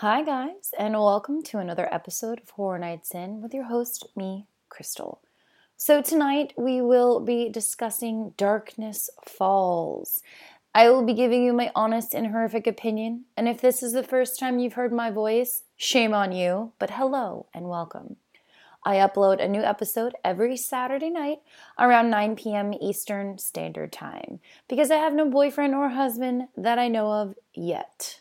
Hi, guys, and welcome to another episode of Horror Nights In with your host, me, Crystal. So, tonight we will be discussing Darkness Falls. I will be giving you my honest and horrific opinion, and if this is the first time you've heard my voice, shame on you, but hello and welcome. I upload a new episode every Saturday night around 9 p.m. Eastern Standard Time because I have no boyfriend or husband that I know of yet.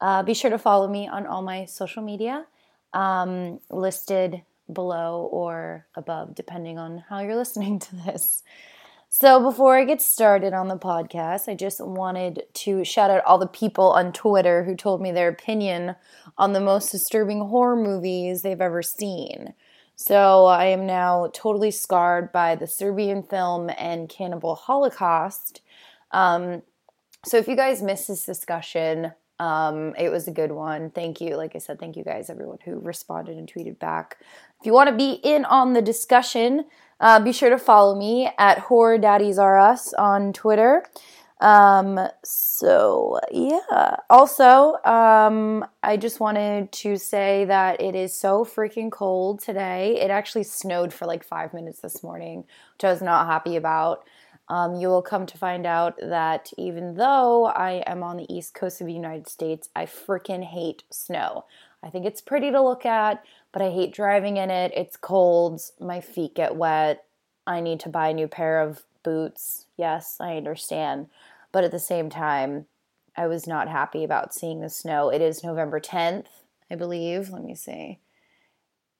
Uh, be sure to follow me on all my social media, um, listed below or above, depending on how you're listening to this. So, before I get started on the podcast, I just wanted to shout out all the people on Twitter who told me their opinion on the most disturbing horror movies they've ever seen. So, I am now totally scarred by the Serbian film and Cannibal Holocaust. Um, so, if you guys missed this discussion, um, it was a good one. Thank you. Like I said, thank you guys, everyone who responded and tweeted back. If you want to be in on the discussion, uh, be sure to follow me at Horror Daddies Are Us on Twitter. Um, so yeah. Also, um, I just wanted to say that it is so freaking cold today. It actually snowed for like five minutes this morning, which I was not happy about um, you will come to find out that even though I am on the east coast of the United States, I freaking hate snow. I think it's pretty to look at, but I hate driving in it. It's cold, my feet get wet. I need to buy a new pair of boots. Yes, I understand. But at the same time, I was not happy about seeing the snow. It is November 10th, I believe. Let me see.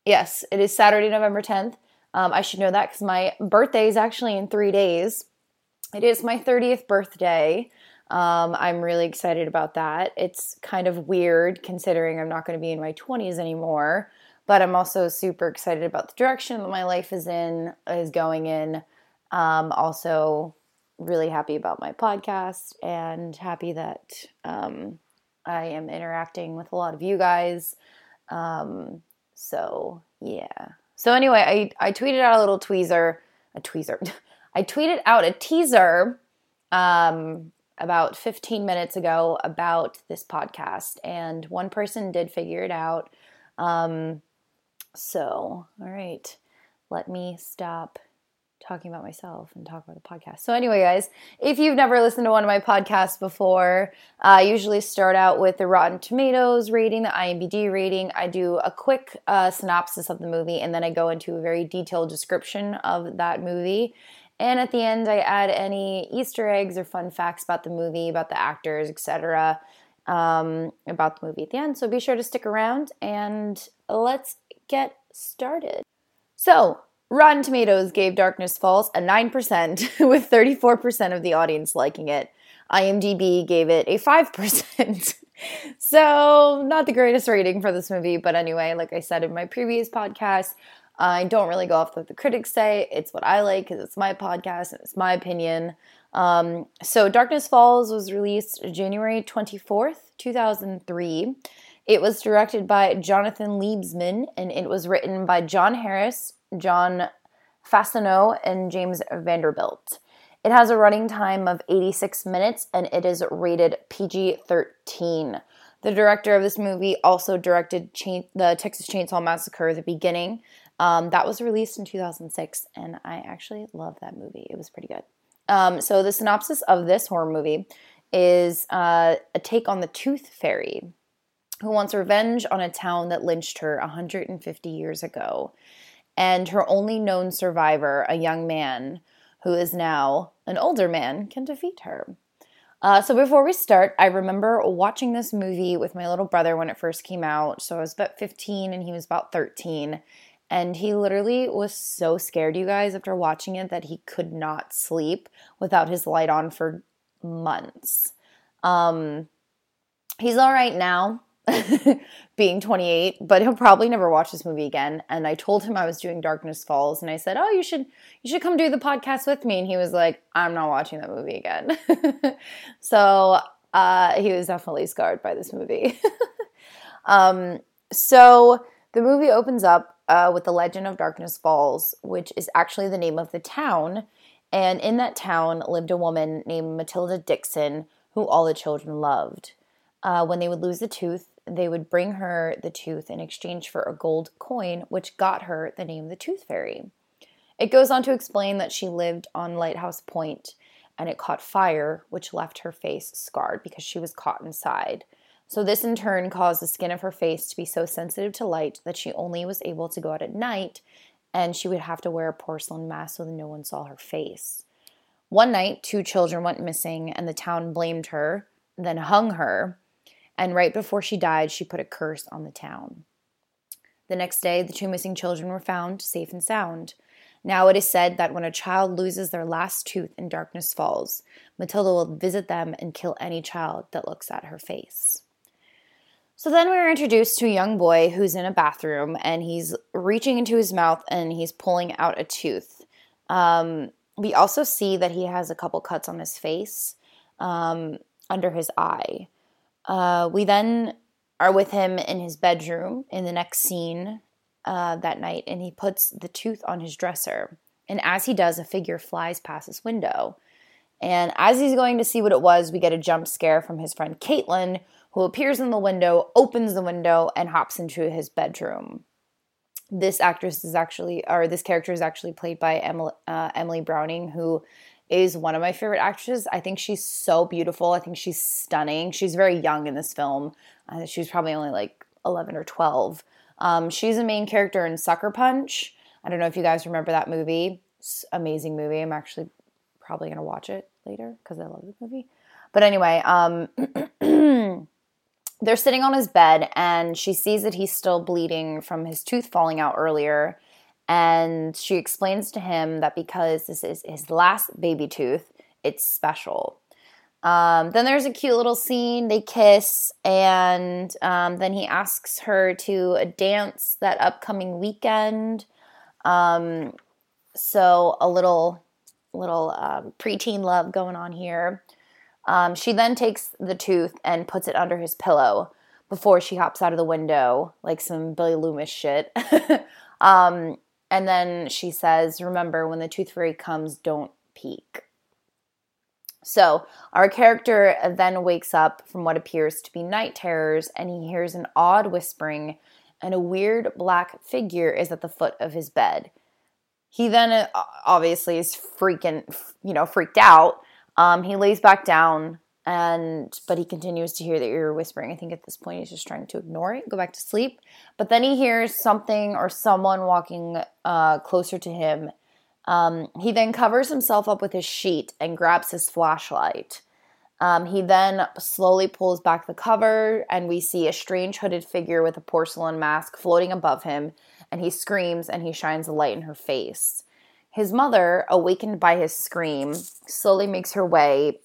Yes, it is Saturday, November 10th. Um, I should know that because my birthday is actually in three days. It is my 30th birthday. Um, I'm really excited about that. It's kind of weird considering I'm not going to be in my 20s anymore, but I'm also super excited about the direction that my life is in, is going in. Um, also, really happy about my podcast and happy that um, I am interacting with a lot of you guys. Um, so, yeah. So, anyway, I, I tweeted out a little tweezer, a tweezer. I tweeted out a teaser um, about 15 minutes ago about this podcast, and one person did figure it out. Um, so, all right, let me stop talking about myself and talk about the podcast. So, anyway, guys, if you've never listened to one of my podcasts before, I usually start out with the Rotten Tomatoes rating, the IMDb rating. I do a quick uh, synopsis of the movie, and then I go into a very detailed description of that movie. And at the end, I add any Easter eggs or fun facts about the movie, about the actors, etc., um, about the movie at the end. So be sure to stick around and let's get started. So, Rotten Tomatoes gave Darkness Falls a 9%, with 34% of the audience liking it. IMDb gave it a 5%. so, not the greatest rating for this movie, but anyway, like I said in my previous podcast, I don't really go off what the critics say. It's what I like because it's my podcast and it's my opinion. Um, so, Darkness Falls was released January 24th, 2003. It was directed by Jonathan Liebesman and it was written by John Harris, John Fasano, and James Vanderbilt. It has a running time of 86 minutes and it is rated PG 13. The director of this movie also directed Chain- the Texas Chainsaw Massacre: The Beginning, um, that was released in 2006, and I actually love that movie. It was pretty good. Um, so, the synopsis of this horror movie is uh, a take on the Tooth Fairy, who wants revenge on a town that lynched her 150 years ago. And her only known survivor, a young man who is now an older man, can defeat her. Uh, so before we start, I remember watching this movie with my little brother when it first came out. So I was about 15 and he was about 13. And he literally was so scared, you guys, after watching it that he could not sleep without his light on for months. Um, he's all right now, being 28, but he'll probably never watch this movie again. And I told him I was doing Darkness Falls, and I said, "Oh, you should you should come do the podcast with me." And he was like, "I'm not watching that movie again." so uh, he was definitely scarred by this movie. um, so the movie opens up uh, with the Legend of Darkness Falls, which is actually the name of the town. And in that town lived a woman named Matilda Dixon, who all the children loved. Uh, when they would lose a tooth, they would bring her the tooth in exchange for a gold coin, which got her the name the Tooth Fairy. It goes on to explain that she lived on Lighthouse Point and it caught fire, which left her face scarred because she was caught inside. So, this in turn caused the skin of her face to be so sensitive to light that she only was able to go out at night and she would have to wear a porcelain mask so that no one saw her face. One night, two children went missing and the town blamed her, then hung her. And right before she died, she put a curse on the town. The next day, the two missing children were found safe and sound. Now it is said that when a child loses their last tooth and darkness falls, Matilda will visit them and kill any child that looks at her face. So then we are introduced to a young boy who's in a bathroom and he's reaching into his mouth and he's pulling out a tooth. Um, we also see that he has a couple cuts on his face um, under his eye. Uh, we then are with him in his bedroom in the next scene uh, that night and he puts the tooth on his dresser. And as he does, a figure flies past his window. And as he's going to see what it was, we get a jump scare from his friend Caitlin, who appears in the window, opens the window, and hops into his bedroom. This actress is actually, or this character is actually played by Emily, uh, Emily Browning, who is one of my favorite actresses. I think she's so beautiful. I think she's stunning. She's very young in this film. Uh, she's probably only like 11 or 12. Um, she's a main character in Sucker Punch. I don't know if you guys remember that movie. Amazing movie. I'm actually probably going to watch it later because I love the movie. But anyway, um, they're sitting on his bed and she sees that he's still bleeding from his tooth falling out earlier. And she explains to him that because this is his last baby tooth, it's special. Um, then there's a cute little scene. They kiss, and um, then he asks her to a dance that upcoming weekend. Um, so a little, little um, preteen love going on here. Um, she then takes the tooth and puts it under his pillow before she hops out of the window, like some Billy Loomis shit. Um, and then she says, "Remember, when the tooth fairy comes, don't peek." So, our character then wakes up from what appears to be night terrors and he hears an odd whispering, and a weird black figure is at the foot of his bed. He then uh, obviously is freaking, you know, freaked out. Um, he lays back down, and but he continues to hear the ear whispering. I think at this point he's just trying to ignore it, go back to sleep. But then he hears something or someone walking uh, closer to him, um, he then covers himself up with his sheet and grabs his flashlight. Um, he then slowly pulls back the cover, and we see a strange hooded figure with a porcelain mask floating above him, and he screams and he shines a light in her face. His mother, awakened by his scream, slowly makes her way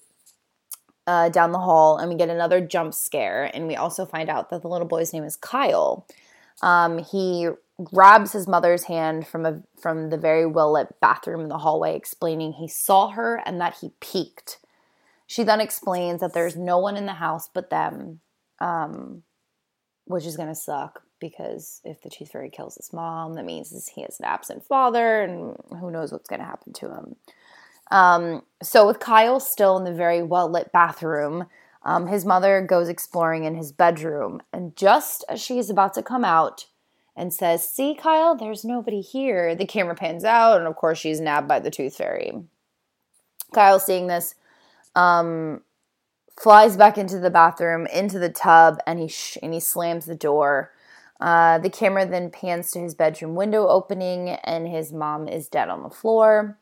uh, down the hall, and we get another jump scare. And we also find out that the little boy's name is Kyle. Um, he grabs his mother's hand from a from the very well lit bathroom in the hallway, explaining he saw her and that he peeked. She then explains that there's no one in the house but them, um, which is gonna suck because if the tooth fairy kills his mom, that means he has an absent father, and who knows what's gonna happen to him. Um, so with Kyle still in the very well lit bathroom, um, his mother goes exploring in his bedroom, and just as she is about to come out, and says, See, Kyle, there's nobody here. The camera pans out, and of course, she's nabbed by the tooth fairy. Kyle, seeing this, um, flies back into the bathroom, into the tub, and he, sh- and he slams the door. Uh, the camera then pans to his bedroom window opening, and his mom is dead on the floor.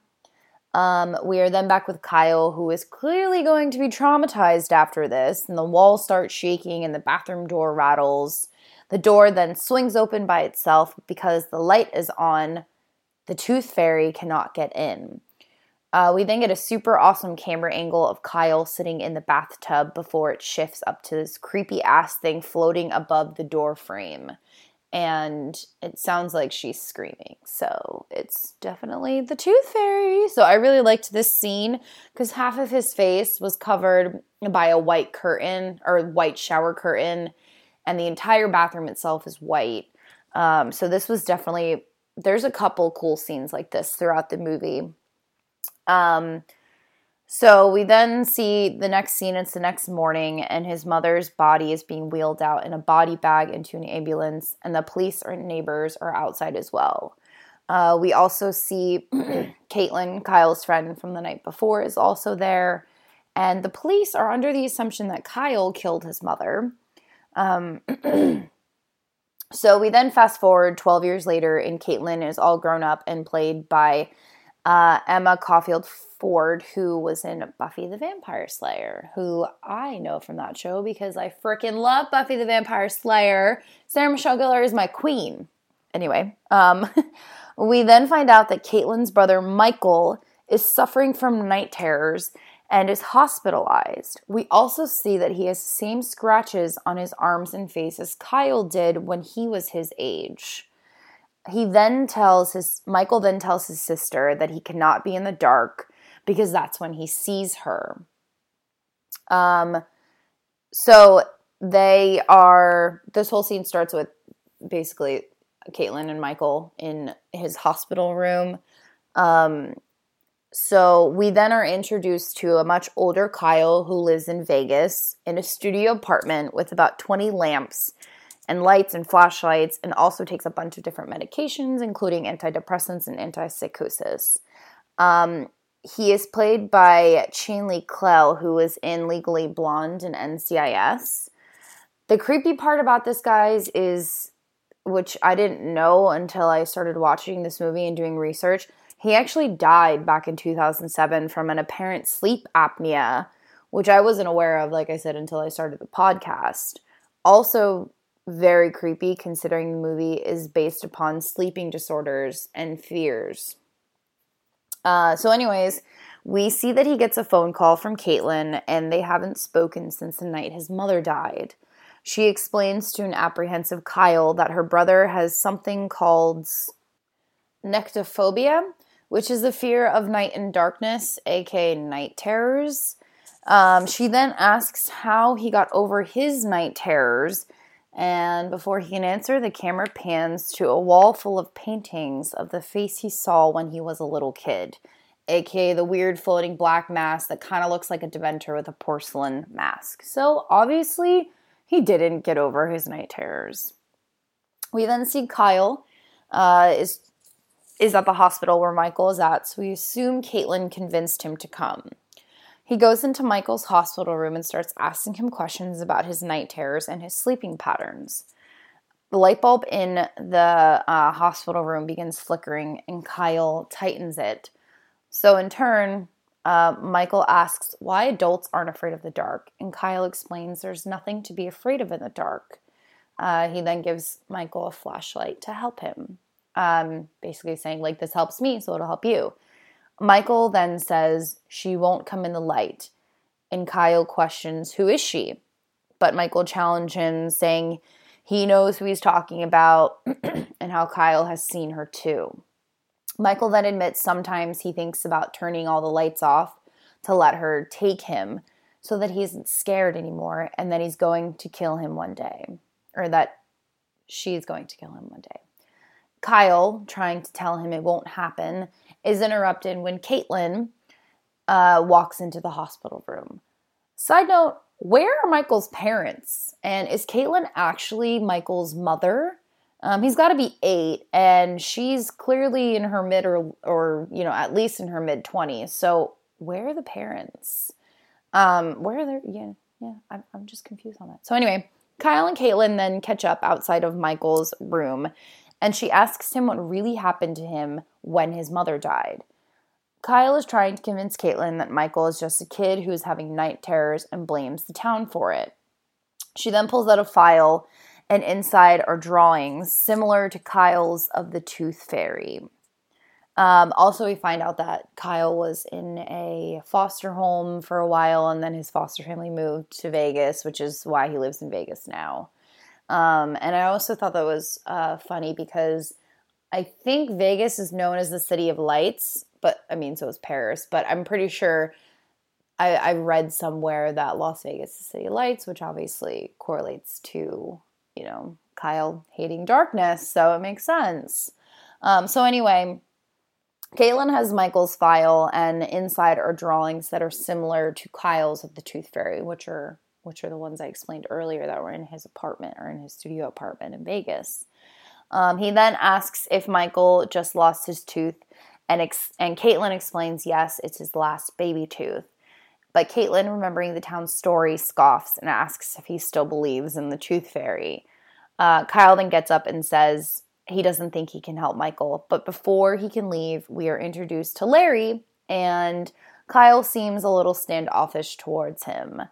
Um, we are then back with Kyle, who is clearly going to be traumatized after this, and the wall starts shaking, and the bathroom door rattles. The door then swings open by itself because the light is on. The tooth fairy cannot get in. Uh, we then get a super awesome camera angle of Kyle sitting in the bathtub before it shifts up to this creepy ass thing floating above the door frame. And it sounds like she's screaming. So it's definitely the tooth fairy. So I really liked this scene because half of his face was covered by a white curtain or white shower curtain and the entire bathroom itself is white. Um, so this was definitely there's a couple cool scenes like this throughout the movie. Um, So we then see the next scene. It's the next morning, and his mother's body is being wheeled out in a body bag into an ambulance, and the police and neighbors are outside as well. Uh, we also see Caitlin, Kyle's friend from the night before, is also there. And the police are under the assumption that Kyle killed his mother. Um, so we then fast forward 12 years later, and Caitlin is all grown up and played by uh, Emma Caulfield Ford, who was in Buffy the Vampire Slayer, who I know from that show because I freaking love Buffy the Vampire Slayer. Sarah Michelle Gellar is my queen. Anyway, um, we then find out that Caitlin's brother Michael is suffering from night terrors and is hospitalized. We also see that he has the same scratches on his arms and face as Kyle did when he was his age. He then tells his Michael then tells his sister that he cannot be in the dark because that's when he sees her. Um so they are this whole scene starts with basically Caitlin and Michael in his hospital room. Um, so we then are introduced to a much older Kyle who lives in Vegas in a studio apartment with about 20 lamps and lights and flashlights, and also takes a bunch of different medications, including antidepressants and antipsychosis. Um, he is played by Chaney Kley, who was in Legally Blonde and NCIS. The creepy part about this, guys, is which I didn't know until I started watching this movie and doing research. He actually died back in 2007 from an apparent sleep apnea, which I wasn't aware of, like I said, until I started the podcast. Also, very creepy considering the movie is based upon sleeping disorders and fears. Uh, so, anyways, we see that he gets a phone call from Caitlin, and they haven't spoken since the night his mother died. She explains to an apprehensive Kyle that her brother has something called nyctophobia, which is the fear of night and darkness, aka night terrors. Um, she then asks how he got over his night terrors, and before he can answer, the camera pans to a wall full of paintings of the face he saw when he was a little kid, aka the weird floating black mask that kind of looks like a Dementor with a porcelain mask. So obviously, he didn't get over his night terrors. We then see Kyle uh, is is at the hospital where Michael is at, so we assume Caitlin convinced him to come. He goes into Michael's hospital room and starts asking him questions about his night terrors and his sleeping patterns. The light bulb in the uh, hospital room begins flickering, and Kyle tightens it. So, in turn, uh, Michael asks why adults aren't afraid of the dark, and Kyle explains there's nothing to be afraid of in the dark. Uh, he then gives Michael a flashlight to help him, um, basically saying, like, this helps me, so it'll help you. Michael then says she won't come in the light, and Kyle questions, Who is she? But Michael challenges him, saying he knows who he's talking about and how Kyle has seen her too. Michael then admits sometimes he thinks about turning all the lights off to let her take him so that he isn't scared anymore and that he's going to kill him one day, or that she's going to kill him one day. Kyle, trying to tell him it won't happen, is interrupted when Caitlin uh, walks into the hospital room. Side note, where are Michael's parents? And is Caitlin actually Michael's mother? Um, he's got to be eight, and she's clearly in her mid or, or you know, at least in her mid 20s. So, where are the parents? Um, where are they? Yeah, yeah, I'm, I'm just confused on that. So, anyway, Kyle and Caitlin then catch up outside of Michael's room, and she asks him what really happened to him when his mother died. Kyle is trying to convince Caitlin that Michael is just a kid who is having night terrors and blames the town for it. She then pulls out a file and inside are drawings similar to Kyle's of the Tooth Fairy. Um, also, we find out that Kyle was in a foster home for a while, and then his foster family moved to Vegas, which is why he lives in Vegas now. Um, and I also thought that was uh, funny because I think Vegas is known as the city of lights, but I mean, so is Paris. But I'm pretty sure I, I read somewhere that Las Vegas is the city of lights, which obviously correlates to you know, Kyle hating darkness, so it makes sense. Um, so anyway, Caitlin has Michael's file, and inside are drawings that are similar to Kyle's of the Tooth Fairy, which are which are the ones I explained earlier that were in his apartment or in his studio apartment in Vegas. Um, he then asks if Michael just lost his tooth, and ex- and Caitlin explains yes, it's his last baby tooth. But Caitlin, remembering the town's story, scoffs and asks if he still believes in the tooth fairy. Uh, Kyle then gets up and says he doesn't think he can help Michael. But before he can leave, we are introduced to Larry, and Kyle seems a little standoffish towards him.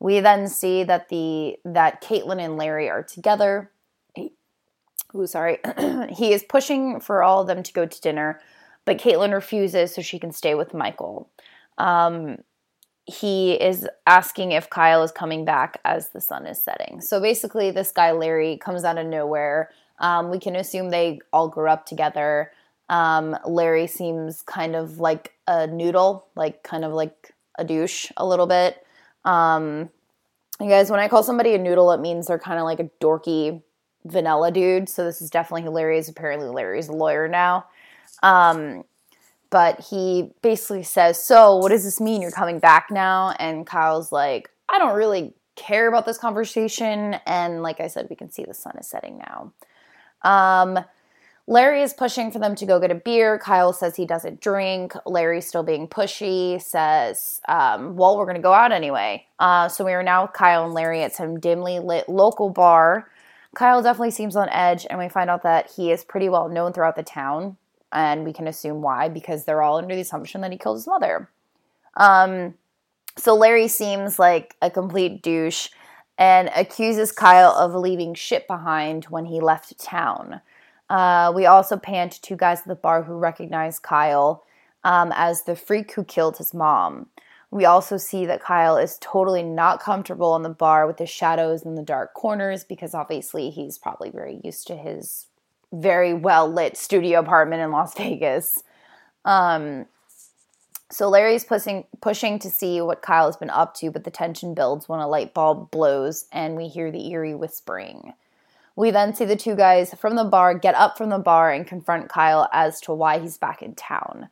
We then see that the that Caitlin and Larry are together. Oh, sorry. he is pushing for all of them to go to dinner, but Caitlin refuses so she can stay with Michael. Um, he is asking if Kyle is coming back as the sun is setting. So basically, this guy Larry comes out of nowhere. Um, we can assume they all grew up together. Um, Larry seems kind of like a noodle, like kind of like a douche a little bit. Um, you guys, when I call somebody a noodle, it means they're kind of like a dorky vanilla dude. So this is definitely hilarious. Apparently, Larry's a lawyer now. Um, but he basically says, So, what does this mean? You're coming back now? And Kyle's like, I don't really care about this conversation. And like I said, we can see the sun is setting now. Um, Larry is pushing for them to go get a beer. Kyle says he doesn't drink. Larry, still being pushy, says, um, Well, we're going to go out anyway. Uh, so we are now with Kyle and Larry at some dimly lit local bar. Kyle definitely seems on edge, and we find out that he is pretty well known throughout the town and we can assume why because they're all under the assumption that he killed his mother. Um, so Larry seems like a complete douche and accuses Kyle of leaving shit behind when he left town. Uh, we also pan to two guys at the bar who recognize Kyle um, as the freak who killed his mom. We also see that Kyle is totally not comfortable in the bar with the shadows and the dark corners because obviously he's probably very used to his very well lit studio apartment in Las Vegas. Um, so Larry's pushing pushing to see what Kyle has been up to, but the tension builds when a light bulb blows and we hear the eerie whispering. We then see the two guys from the bar get up from the bar and confront Kyle as to why he's back in town.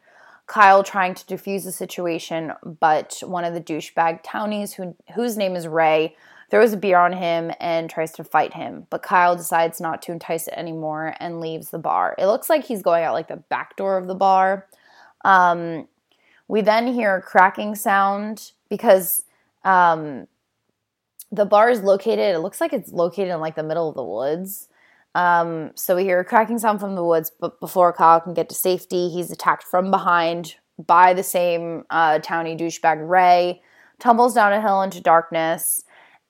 Kyle trying to defuse the situation, but one of the douchebag townies, who, whose name is Ray, throws a beer on him and tries to fight him, but Kyle decides not to entice it anymore and leaves the bar. It looks like he's going out like the back door of the bar. Um, we then hear a cracking sound because um, the bar is located, it looks like it's located in like the middle of the woods. Um, so we hear a cracking sound from the woods, but before Kyle can get to safety, he's attacked from behind by the same uh, towny douchebag Ray, tumbles down a hill into darkness.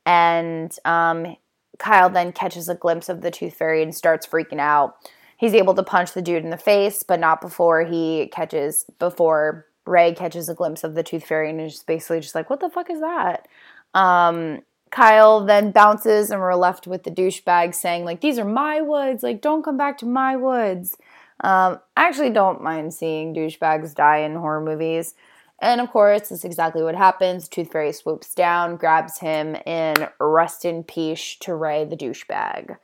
And um, Kyle then catches a glimpse of the tooth fairy and starts freaking out. He's able to punch the dude in the face, but not before he catches, before Ray catches a glimpse of the tooth fairy and is basically just like, what the fuck is that? Um, Kyle then bounces and we're left with the douchebag saying, like, these are my woods. Like, don't come back to my woods. Um, I actually don't mind seeing douchebags die in horror movies. And of course, that's exactly what happens. Tooth Fairy swoops down, grabs him, and rest in peace to Ray the douchebag.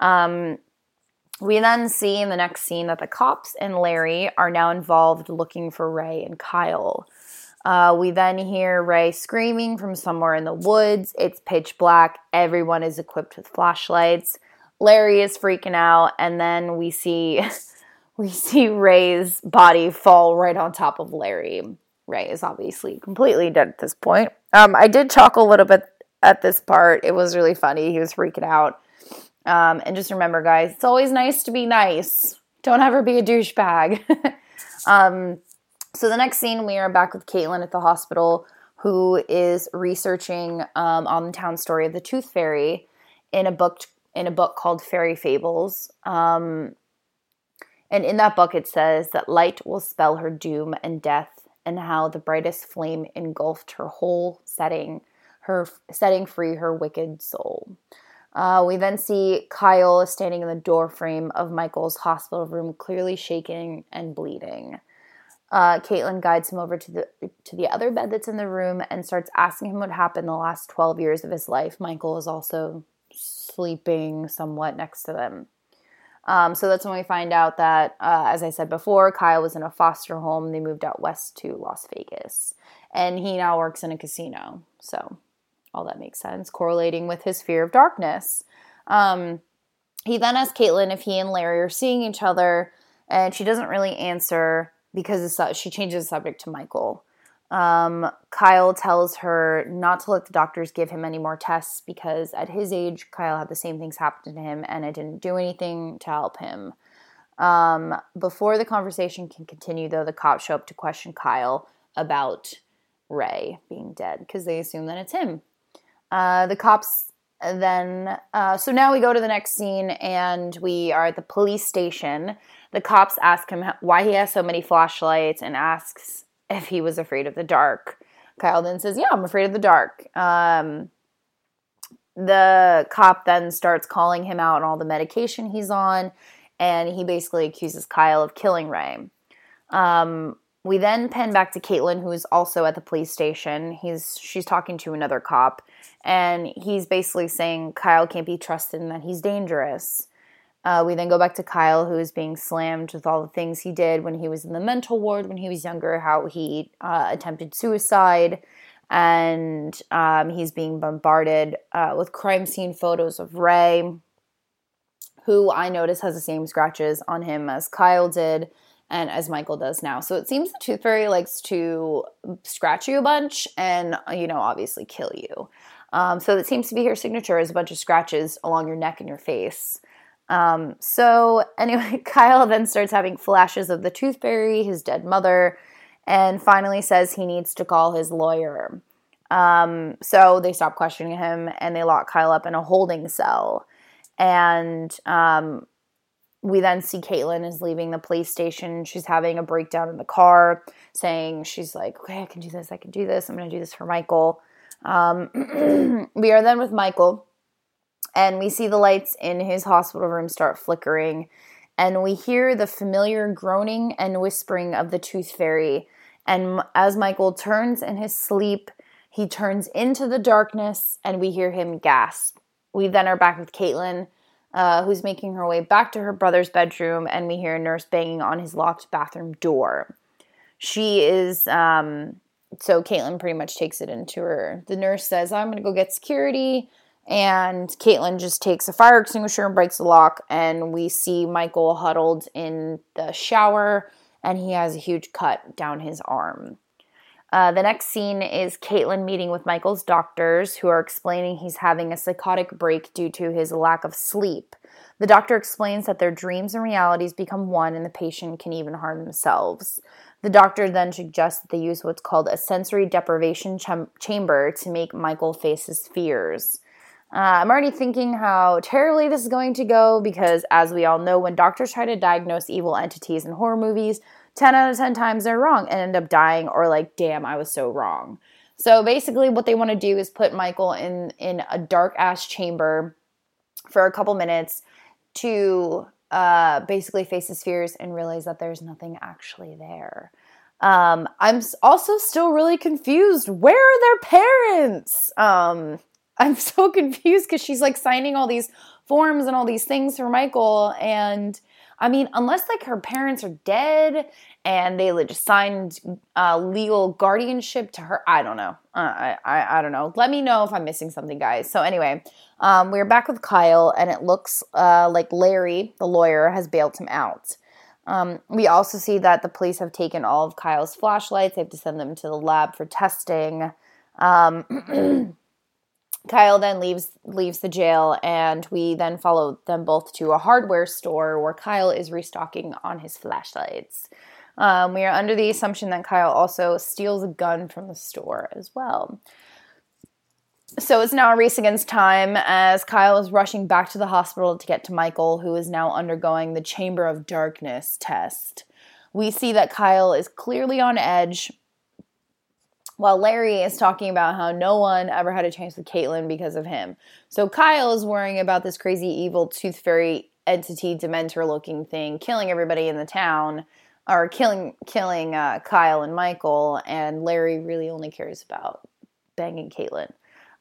Um, we then see in the next scene that the cops and Larry are now involved looking for Ray and Kyle. Uh, we then hear Ray screaming from somewhere in the woods. It's pitch black. Everyone is equipped with flashlights. Larry is freaking out, and then we see we see Ray's body fall right on top of Larry. Ray is obviously completely dead at this point. Um, I did chuckle a little bit at this part. It was really funny. He was freaking out. Um, and just remember, guys, it's always nice to be nice. Don't ever be a douchebag. um, so the next scene, we are back with Caitlin at the hospital, who is researching um, on the town story of the Tooth Fairy in a book in a book called Fairy Fables. Um, and in that book, it says that light will spell her doom and death and how the brightest flame engulfed her whole setting, her setting free her wicked soul. Uh, we then see Kyle standing in the doorframe of Michael's hospital room, clearly shaking and bleeding. Uh, Caitlin guides him over to the to the other bed that's in the room and starts asking him what happened the last 12 years of his life. Michael is also sleeping somewhat next to them. Um, so that's when we find out that, uh, as I said before, Kyle was in a foster home. They moved out west to Las Vegas. And he now works in a casino. So all that makes sense, correlating with his fear of darkness. Um, he then asks Caitlin if he and Larry are seeing each other, and she doesn't really answer because she changes the subject to Michael. Um, Kyle tells her not to let the doctors give him any more tests because at his age, Kyle had the same things happen to him and it didn't do anything to help him. Um, before the conversation can continue, though, the cops show up to question Kyle about Ray being dead because they assume that it's him. Uh, the cops then, uh, so now we go to the next scene and we are at the police station. The cops ask him why he has so many flashlights and asks if he was afraid of the dark. Kyle then says, Yeah, I'm afraid of the dark. Um, the cop then starts calling him out on all the medication he's on, and he basically accuses Kyle of killing Ray. Um, we then pan back to Caitlin, who is also at the police station. He's she's talking to another cop, and he's basically saying Kyle can't be trusted and that he's dangerous. Uh, we then go back to Kyle, who is being slammed with all the things he did when he was in the mental ward when he was younger, how he uh, attempted suicide, and um, he's being bombarded uh, with crime scene photos of Ray, who I notice has the same scratches on him as Kyle did and as Michael does now. So it seems the Tooth Fairy likes to scratch you a bunch and, you know, obviously kill you. Um, so it seems to be her signature is a bunch of scratches along your neck and your face. Um, so, anyway, Kyle then starts having flashes of the tooth fairy, his dead mother, and finally says he needs to call his lawyer. Um, so they stop questioning him and they lock Kyle up in a holding cell. And um, we then see Caitlin is leaving the police station. She's having a breakdown in the car, saying she's like, "Okay, I can do this. I can do this. I'm going to do this for Michael." Um, we are then with Michael and we see the lights in his hospital room start flickering and we hear the familiar groaning and whispering of the tooth fairy. And as michael turns in his sleep he turns into the darkness and we hear him gasp. We then are back with caitlin uh, who's making her way back to her brother's bedroom and we hear a nurse banging on his locked bathroom door. She is um, so caitlin pretty much takes it into her the nurse says i'm going to go get security and Caitlin just takes a fire extinguisher and breaks the lock, and we see Michael huddled in the shower, and he has a huge cut down his arm. Uh, the next scene is Caitlin meeting with Michael's doctors, who are explaining he's having a psychotic break due to his lack of sleep. The doctor explains that their dreams and realities become one, and the patient can even harm themselves. The doctor then suggests that they use what's called a sensory deprivation ch- chamber to make Michael face his fears. Uh, I'm already thinking how terribly this is going to go because, as we all know, when doctors try to diagnose evil entities in horror movies, 10 out of 10 times they're wrong and end up dying or like, damn, I was so wrong. So basically, what they want to do is put Michael in, in a dark ass chamber for a couple minutes to uh, basically face his fears and realize that there's nothing actually there. Um, I'm also still really confused. Where are their parents? Um, I'm so confused because she's like signing all these forms and all these things for Michael. And I mean, unless like her parents are dead and they just signed uh, legal guardianship to her, I don't know. Uh, I, I, I don't know. Let me know if I'm missing something, guys. So anyway, um, we're back with Kyle, and it looks uh, like Larry, the lawyer, has bailed him out. Um, we also see that the police have taken all of Kyle's flashlights. They have to send them to the lab for testing. Um, Kyle then leaves leaves the jail, and we then follow them both to a hardware store where Kyle is restocking on his flashlights. Um, we are under the assumption that Kyle also steals a gun from the store as well. So it's now a race against time as Kyle is rushing back to the hospital to get to Michael, who is now undergoing the Chamber of Darkness test. We see that Kyle is clearly on edge, while Larry is talking about how no one ever had a chance with Caitlin because of him. So Kyle is worrying about this crazy evil tooth fairy entity, dementor looking thing, killing everybody in the town, or killing killing uh, Kyle and Michael, and Larry really only cares about banging Caitlin.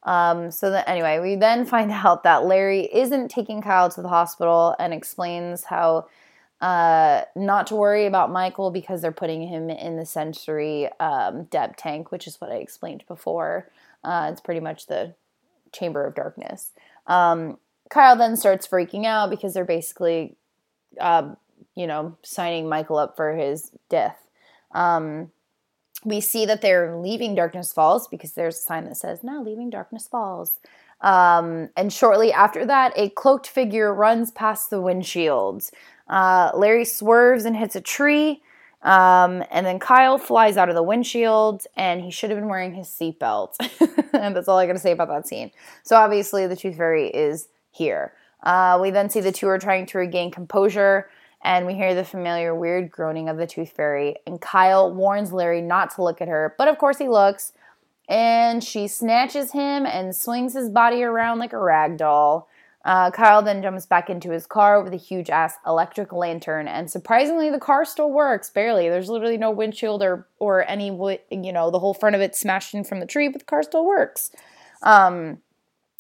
Um, so that anyway, we then find out that Larry isn't taking Kyle to the hospital and explains how uh, not to worry about Michael because they're putting him in the sensory um, depth tank, which is what I explained before. Uh, it's pretty much the chamber of darkness. Um, Kyle then starts freaking out because they're basically, uh, you know, signing Michael up for his death. Um, we see that they're leaving Darkness Falls because there's a sign that says, now leaving Darkness Falls. Um, and shortly after that, a cloaked figure runs past the windshields. Uh, Larry swerves and hits a tree. Um, and then Kyle flies out of the windshield, and he should have been wearing his seatbelt. that's all I got to say about that scene. So obviously, the Tooth Fairy is here. Uh, we then see the two are trying to regain composure and we hear the familiar weird groaning of the tooth fairy. And Kyle warns Larry not to look at her, but of course he looks, and she snatches him and swings his body around like a rag doll. Uh, Kyle then jumps back into his car with a huge ass electric lantern, and surprisingly, the car still works barely. There's literally no windshield or or any you know the whole front of it smashed in from the tree, but the car still works. Um,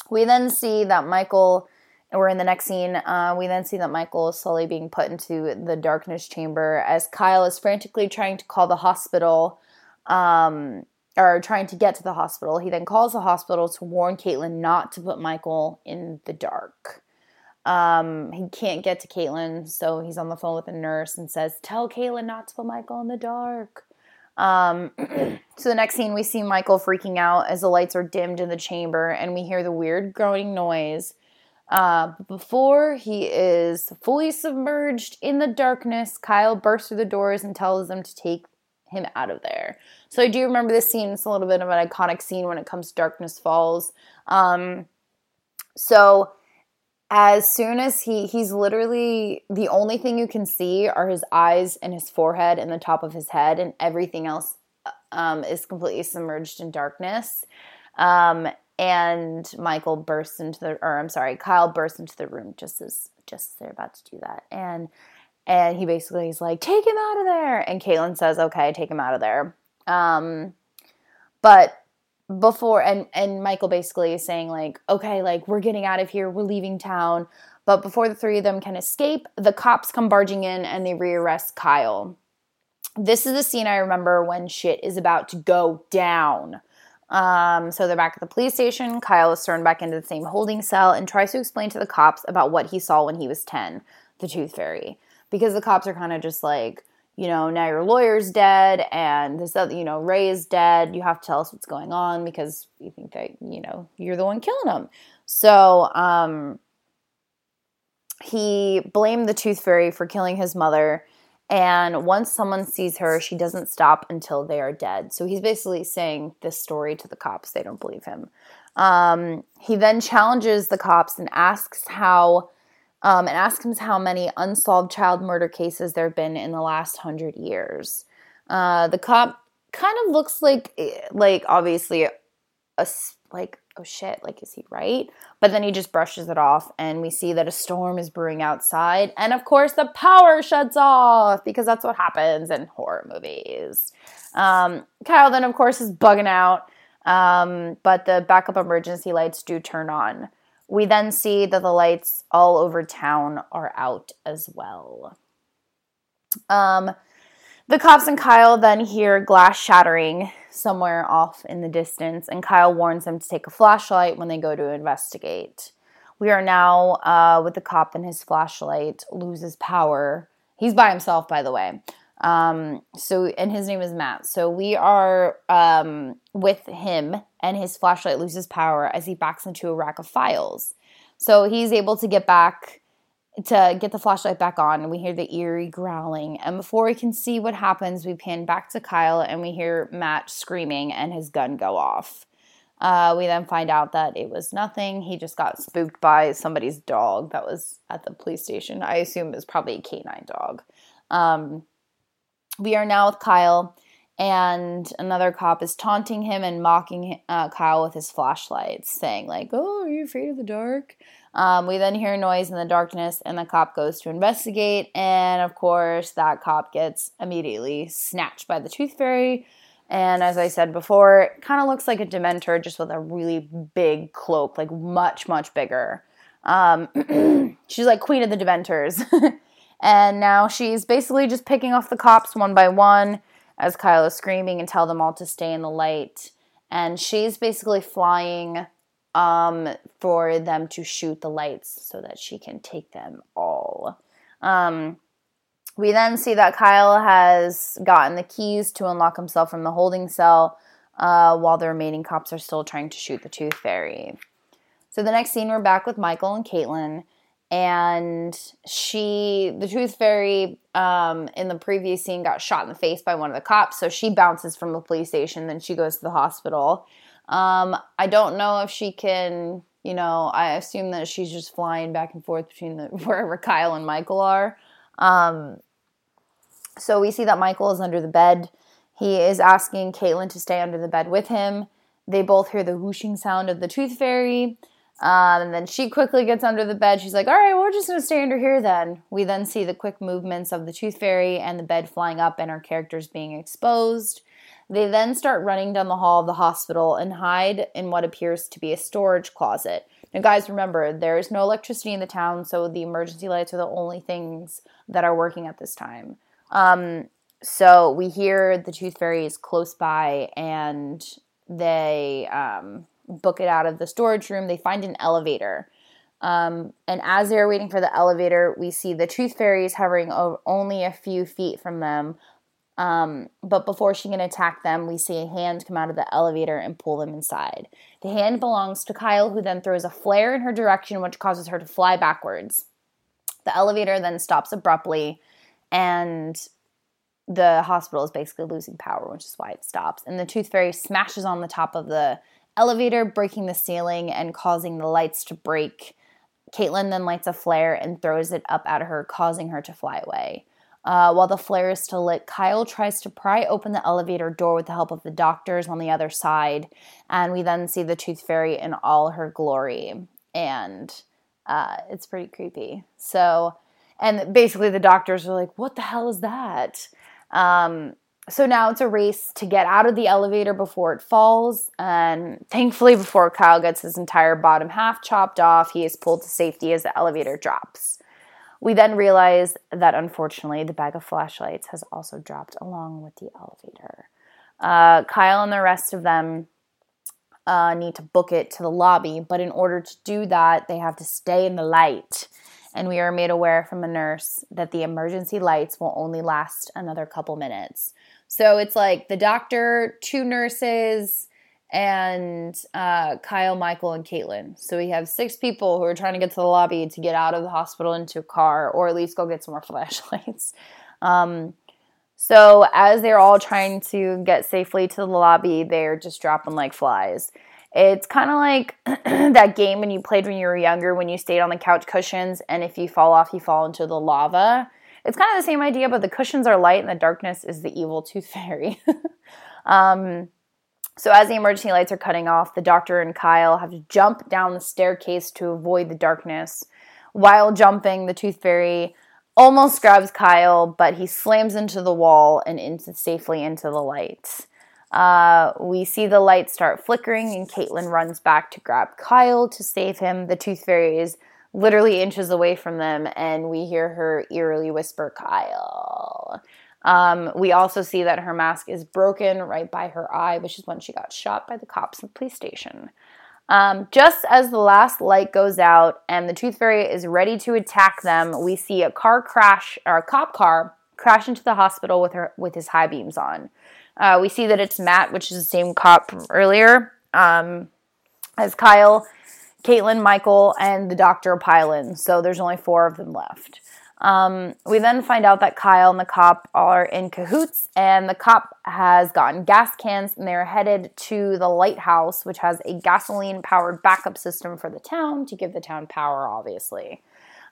we then see that Michael we're in the next scene. Uh, we then see that Michael is slowly being put into the darkness chamber as Kyle is frantically trying to call the hospital, um, or trying to get to the hospital. He then calls the hospital to warn Caitlin not to put Michael in the dark. Um, he can't get to Caitlin, so he's on the phone with the nurse and says, "Tell Caitlin not to put Michael in the dark." Um, so the next scene, we see Michael freaking out as the lights are dimmed in the chamber, and we hear the weird groaning noise. Uh, before he is fully submerged in the darkness, Kyle bursts through the doors and tells them to take him out of there. So I do remember this scene. It's a little bit of an iconic scene when it comes to Darkness Falls. Um, so as soon as he he's literally the only thing you can see are his eyes and his forehead and the top of his head, and everything else um, is completely submerged in darkness. Um, and Michael bursts into the or I'm sorry, Kyle bursts into the room just as just as they're about to do that. And and he basically is like, take him out of there. And Caitlin says, okay, take him out of there. Um, but before and and Michael basically is saying like, okay, like we're getting out of here, we're leaving town. But before the three of them can escape, the cops come barging in and they rearrest Kyle. This is the scene I remember when shit is about to go down. Um, so they're back at the police station. Kyle is thrown back into the same holding cell and tries to explain to the cops about what he saw when he was 10, the Tooth Fairy. Because the cops are kind of just like, you know, now your lawyer's dead and this other, you know, Ray is dead. You have to tell us what's going on because you think that, you know, you're the one killing him. So, um, he blamed the Tooth Fairy for killing his mother and once someone sees her, she doesn't stop until they are dead. So he's basically saying this story to the cops. They don't believe him. Um, he then challenges the cops and asks how, um, and asks him how many unsolved child murder cases there have been in the last hundred years. Uh, the cop kind of looks like, like obviously a like oh shit, like, is he right? But then he just brushes it off, and we see that a storm is brewing outside. And of course, the power shuts off because that's what happens in horror movies. Um, Kyle then, of course, is bugging out, um, but the backup emergency lights do turn on. We then see that the lights all over town are out as well. Um, the cops and Kyle then hear glass shattering somewhere off in the distance, and Kyle warns them to take a flashlight when they go to investigate. We are now uh, with the cop, and his flashlight loses power. He's by himself, by the way. Um, so, and his name is Matt. So we are um, with him, and his flashlight loses power as he backs into a rack of files. So he's able to get back to get the flashlight back on and we hear the eerie growling. And before we can see what happens we pan back to kyle and we hear matt screaming and his gun go off. Uh, we then find out that it was nothing. He just got spooked by somebody's dog that was at the police station. I assume it was probably a canine dog. Um, we are now with kyle and another cop is taunting him and mocking uh, kyle with his flashlight saying like oh are you afraid of the dark um, we then hear noise in the darkness, and the cop goes to investigate. And of course, that cop gets immediately snatched by the tooth fairy And as I said before, it kind of looks like a Dementor just with a really big cloak, like much, much bigger. Um, she's like queen of the Dementors. and now she's basically just picking off the cops one by one as Kyle is screaming and tell them all to stay in the light. And she's basically flying um, for them to shoot the lights so that she can take them all. Um, we then see that Kyle has gotten the keys to unlock himself from the holding cell uh, while the remaining cops are still trying to shoot the Tooth Fairy. So the next scene, we're back with Michael and Caitlin, and she, the Tooth Fairy, um, in the previous scene, got shot in the face by one of the cops. So she bounces from the police station, then she goes to the hospital. Um, I don't know if she can, you know, I assume that she's just flying back and forth between the, wherever Kyle and Michael are. Um, so we see that Michael is under the bed. He is asking Caitlin to stay under the bed with him. They both hear the whooshing sound of the tooth fairy. Um, and then she quickly gets under the bed. She's like, All right, we're just going to stay under here then. We then see the quick movements of the tooth fairy and the bed flying up and our characters being exposed. They then start running down the hall of the hospital and hide in what appears to be a storage closet. Now, guys, remember, there is no electricity in the town, so the emergency lights are the only things that are working at this time. Um, so we hear the tooth fairy is close by and they um, book it out of the storage room. They find an elevator. Um, and as they're waiting for the elevator, we see the tooth is hovering only a few feet from them, um, but before she can attack them, we see a hand come out of the elevator and pull them inside. The hand belongs to Kyle, who then throws a flare in her direction, which causes her to fly backwards. The elevator then stops abruptly, and the hospital is basically losing power, which is why it stops. And the tooth fairy smashes on the top of the elevator, breaking the ceiling and causing the lights to break. Caitlin then lights a flare and throws it up at her, causing her to fly away. Uh, while the flare is still lit, Kyle tries to pry open the elevator door with the help of the doctors on the other side, and we then see the Tooth Fairy in all her glory, and uh, it's pretty creepy. So, and basically the doctors are like, "What the hell is that?" Um, so now it's a race to get out of the elevator before it falls, and thankfully, before Kyle gets his entire bottom half chopped off, he is pulled to safety as the elevator drops. We then realize that unfortunately the bag of flashlights has also dropped along with the elevator. Uh, Kyle and the rest of them uh, need to book it to the lobby, but in order to do that, they have to stay in the light. And we are made aware from a nurse that the emergency lights will only last another couple minutes. So it's like the doctor, two nurses, and uh, Kyle, Michael, and Caitlin. So we have six people who are trying to get to the lobby to get out of the hospital into a car, or at least go get some more flashlights. Um, so as they're all trying to get safely to the lobby, they're just dropping like flies. It's kind of like that game when you played when you were younger, when you stayed on the couch cushions, and if you fall off, you fall into the lava. It's kind of the same idea, but the cushions are light and the darkness is the evil tooth fairy. um, so, as the emergency lights are cutting off, the doctor and Kyle have to jump down the staircase to avoid the darkness. While jumping, the tooth fairy almost grabs Kyle, but he slams into the wall and into safely into the lights. Uh, we see the lights start flickering, and Caitlin runs back to grab Kyle to save him. The tooth fairy is literally inches away from them, and we hear her eerily whisper, Kyle. Um, we also see that her mask is broken right by her eye, which is when she got shot by the cops in the police station. Um, just as the last light goes out and the Tooth Fairy is ready to attack them, we see a car crash, or a cop car, crash into the hospital with her with his high beams on. Uh, we see that it's Matt, which is the same cop from earlier, um, as Kyle, Caitlin, Michael, and the doctor pile in. So there's only four of them left. Um, we then find out that Kyle and the cop are in cahoots, and the cop has gotten gas cans and they're headed to the lighthouse, which has a gasoline powered backup system for the town to give the town power, obviously.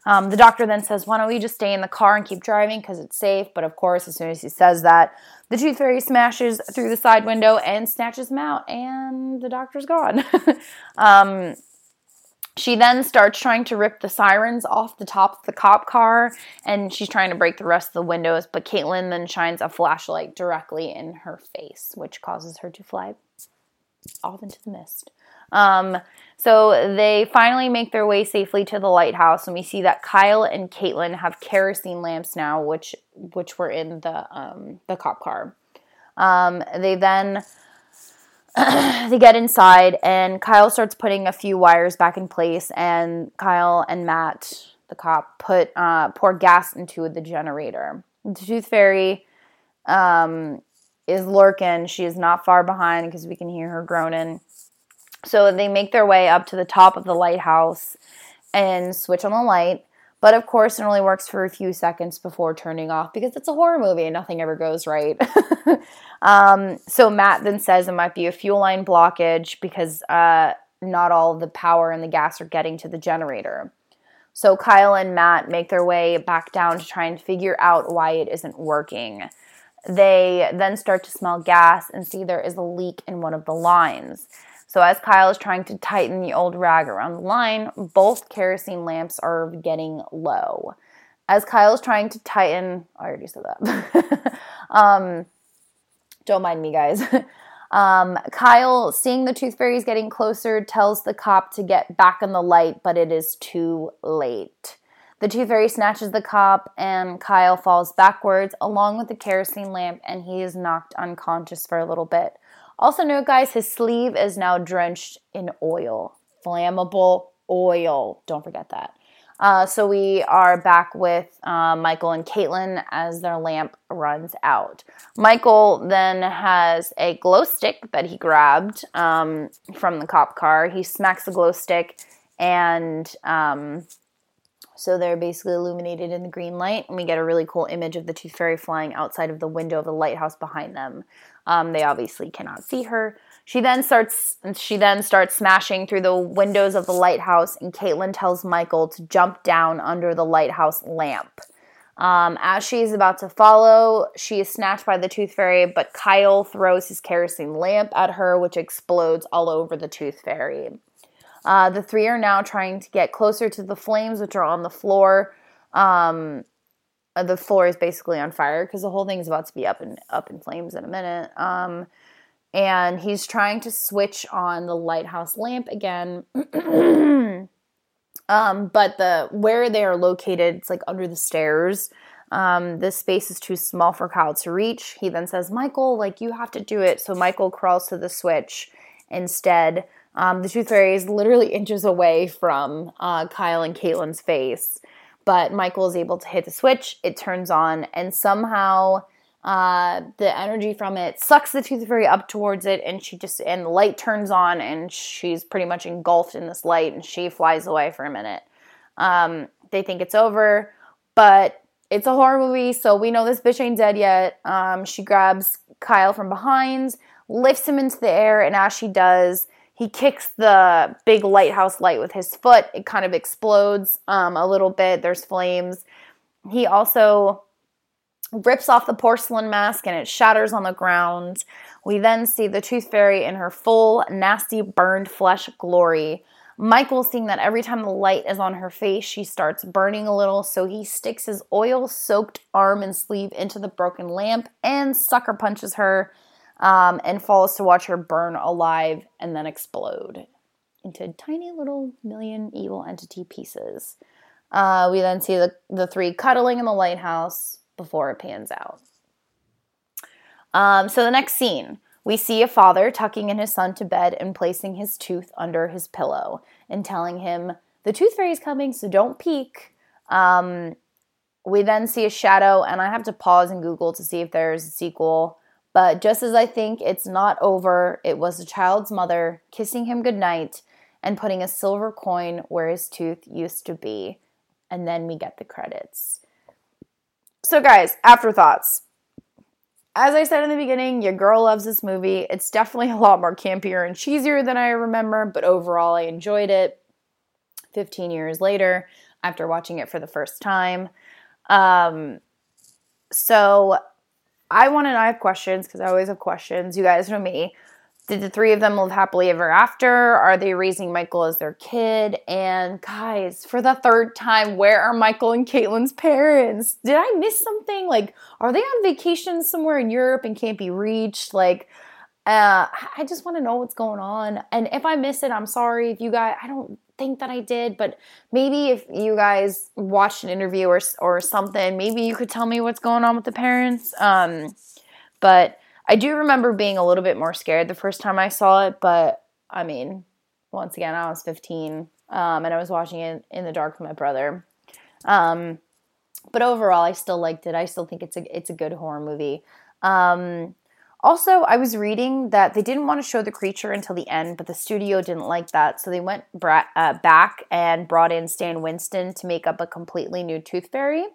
Um, the doctor then says, Why don't we just stay in the car and keep driving because it's safe? But of course, as soon as he says that, the tooth fairy smashes through the side window and snatches him out, and the doctor's gone. um, She then starts trying to rip the sirens off the top of the cop car and she's trying to break the rest of the windows, but Caitlin then shines a flashlight directly in her face, which causes her to fly off into the mist. Um, so they finally make their way safely to the lighthouse, and we see that Kyle and Caitlin have kerosene lamps now, which which were in the um, the cop car. Um, they then they get inside, and Kyle starts putting a few wires back in place, and Kyle and Matt, the cop, put uh, pour gas into the generator. The Tooth Fairy um, is lurking. She is not far behind because we can hear her groaning. So they make their way up to the top of the lighthouse and switch on the light. But of course, it only works for a few seconds before turning off because it's a horror movie and nothing ever goes right. um, so Matt then says it might be a fuel line blockage because uh, not all the power and the gas are getting to the generator. So Kyle and Matt make their way back down to try and figure out why it isn't working. They then start to smell gas and see there is a leak in one of the lines. So as Kyle is trying to tighten the old rag around the line, both kerosene lamps are getting low. As Kyle is trying to tighten, I already said that. um, don't mind me, guys. um, Kyle, seeing the tooth fairies getting closer, tells the cop to get back in the light, but it is too late. The tooth fairy snatches the cop, and Kyle falls backwards along with the kerosene lamp, and he is knocked unconscious for a little bit. Also, note, guys, his sleeve is now drenched in oil, flammable oil. Don't forget that. Uh, so we are back with uh, Michael and Caitlin as their lamp runs out. Michael then has a glow stick that he grabbed um, from the cop car. He smacks the glow stick, and um, so they're basically illuminated in the green light. And we get a really cool image of the tooth fairy flying outside of the window of the lighthouse behind them. Um, they obviously cannot see her. She then starts she then starts smashing through the windows of the lighthouse, and Caitlin tells Michael to jump down under the lighthouse lamp. Um, as she is about to follow, she is snatched by the tooth fairy, but Kyle throws his kerosene lamp at her, which explodes all over the tooth fairy. Uh, the three are now trying to get closer to the flames, which are on the floor. Um, uh, the floor is basically on fire because the whole thing is about to be up and up in flames in a minute. Um, and he's trying to switch on the lighthouse lamp again. um, but the where they are located, it's like under the stairs. Um, this space is too small for Kyle to reach. He then says, "Michael, like you have to do it." So Michael crawls to the switch instead. Um, the tooth fairy is literally inches away from uh, Kyle and Caitlin's face but Michael is able to hit the switch, it turns on, and somehow uh, the energy from it sucks the tooth fairy up towards it, and she just and the light turns on, and she's pretty much engulfed in this light, and she flies away for a minute. Um, they think it's over, but it's a horror movie, so we know this bitch ain't dead yet. Um, she grabs Kyle from behind, lifts him into the air, and as she does, he kicks the big lighthouse light with his foot. It kind of explodes um, a little bit. There's flames. He also rips off the porcelain mask and it shatters on the ground. We then see the tooth fairy in her full, nasty, burned flesh glory. Michael, seeing that every time the light is on her face, she starts burning a little, so he sticks his oil soaked arm and sleeve into the broken lamp and sucker punches her um, and falls to watch her burn alive and then explode into tiny little million evil entity pieces. Uh, we then see the, the three cuddling in the lighthouse before it pans out. Um, so the next scene, we see a father tucking in his son to bed and placing his tooth under his pillow and telling him, The tooth fairy is coming, so don't peek. Um, we then see a shadow, and I have to pause and Google to see if there's a sequel. But just as I think it's not over, it was the child's mother kissing him goodnight and putting a silver coin where his tooth used to be. And then we get the credits. So, guys, afterthoughts. As I said in the beginning, your girl loves this movie. It's definitely a lot more campier and cheesier than I remember, but overall, I enjoyed it 15 years later after watching it for the first time. Um, so, I want to know, I have questions because I always have questions. You guys know me. Did the three of them live happily ever after? Are they raising Michael as their kid? And guys, for the third time, where are Michael and Caitlin's parents? Did I miss something? Like, are they on vacation somewhere in Europe and can't be reached? Like, uh, I just want to know what's going on. And if I miss it, I'm sorry. If you guys, I don't think that I did, but maybe if you guys watched an interview or or something, maybe you could tell me what's going on with the parents. Um, but I do remember being a little bit more scared the first time I saw it, but I mean, once again, I was 15 um, and I was watching it in the dark with my brother. Um, but overall, I still liked it. I still think it's a it's a good horror movie. Um, also, I was reading that they didn't want to show the creature until the end, but the studio didn't like that, so they went bra- uh, back and brought in Stan Winston to make up a completely new Tooth Fairy.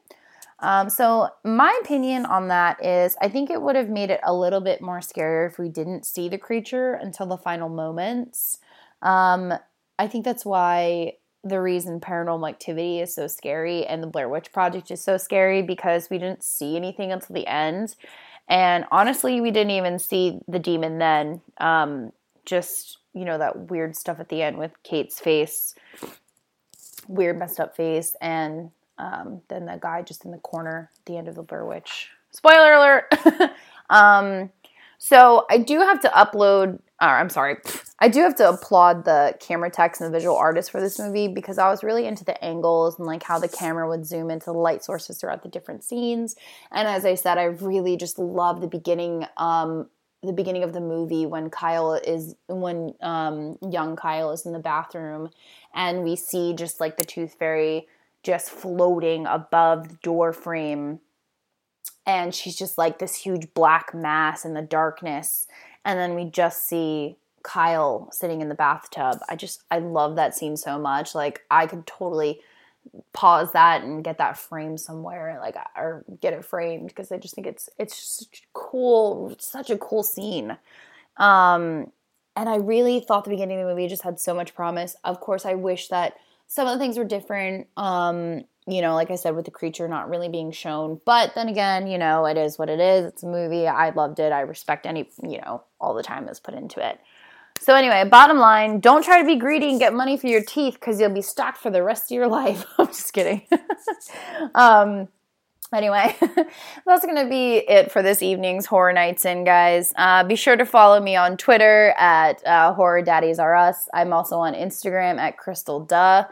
Um, so, my opinion on that is I think it would have made it a little bit more scarier if we didn't see the creature until the final moments. Um, I think that's why the reason paranormal activity is so scary and the Blair Witch Project is so scary because we didn't see anything until the end. And honestly, we didn't even see the demon then. Um, just, you know, that weird stuff at the end with Kate's face, weird messed up face, and um, then the guy just in the corner at the end of the Blair Witch. Spoiler alert! um, so I do have to upload, I'm sorry, I do have to applaud the camera techs and the visual artists for this movie because I was really into the angles and like how the camera would zoom into the light sources throughout the different scenes. And as I said, I really just love the beginning um, the beginning of the movie when Kyle is when um, young Kyle is in the bathroom and we see just like the tooth fairy just floating above the door frame. And she's just like this huge black mass in the darkness and then we just see Kyle sitting in the bathtub. I just I love that scene so much. Like I could totally pause that and get that framed somewhere like or get it framed because I just think it's it's cool such a cool scene. Um and I really thought the beginning of the movie just had so much promise. Of course, I wish that some of the things were different. Um, you know, like I said, with the creature not really being shown. But then again, you know, it is what it is. It's a movie. I loved it. I respect any, you know, all the time that's put into it. So anyway, bottom line, don't try to be greedy and get money for your teeth because you'll be stuck for the rest of your life. I'm just kidding. um, anyway, that's going to be it for this evening's Horror Nights In, guys. Uh, be sure to follow me on Twitter at uh, Horror Daddies Are Us. I'm also on Instagram at Crystal Duh.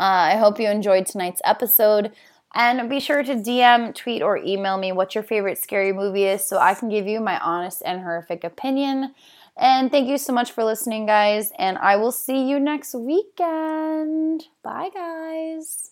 Uh, I hope you enjoyed tonight's episode. And be sure to DM, tweet, or email me what your favorite scary movie is so I can give you my honest and horrific opinion. And thank you so much for listening, guys. And I will see you next weekend. Bye, guys.